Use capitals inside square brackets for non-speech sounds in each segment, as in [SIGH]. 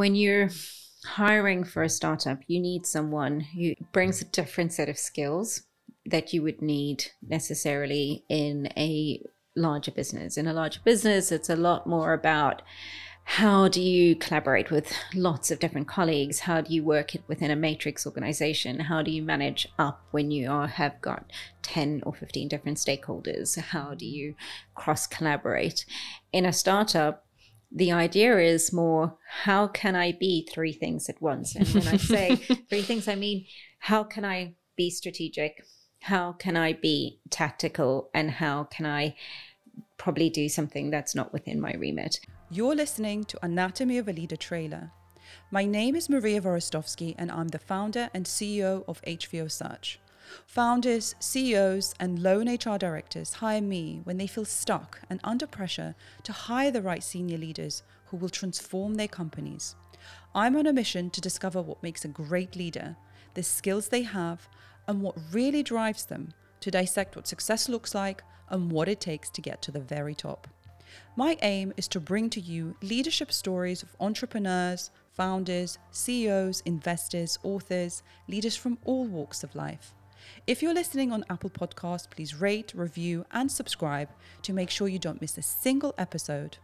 when you're hiring for a startup, you need someone who brings a different set of skills that you would need necessarily in a larger business. In a larger business, it's a lot more about how do you collaborate with lots of different colleagues? How do you work it within a matrix organization? How do you manage up when you are have got 10 or 15 different stakeholders? How do you cross collaborate in a startup the idea is more how can i be three things at once and when i say [LAUGHS] three things i mean how can i be strategic how can i be tactical and how can i probably do something that's not within my remit you're listening to Anatomy of a Leader trailer. My name is Maria Vorostovsky, and I'm the founder and CEO of HVO Search. Founders, CEOs, and lone HR directors hire me when they feel stuck and under pressure to hire the right senior leaders who will transform their companies. I'm on a mission to discover what makes a great leader, the skills they have, and what really drives them, to dissect what success looks like and what it takes to get to the very top. My aim is to bring to you leadership stories of entrepreneurs, founders, CEOs, investors, authors, leaders from all walks of life. If you're listening on Apple Podcasts, please rate, review, and subscribe to make sure you don't miss a single episode.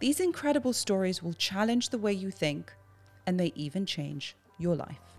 These incredible stories will challenge the way you think and they even change your life.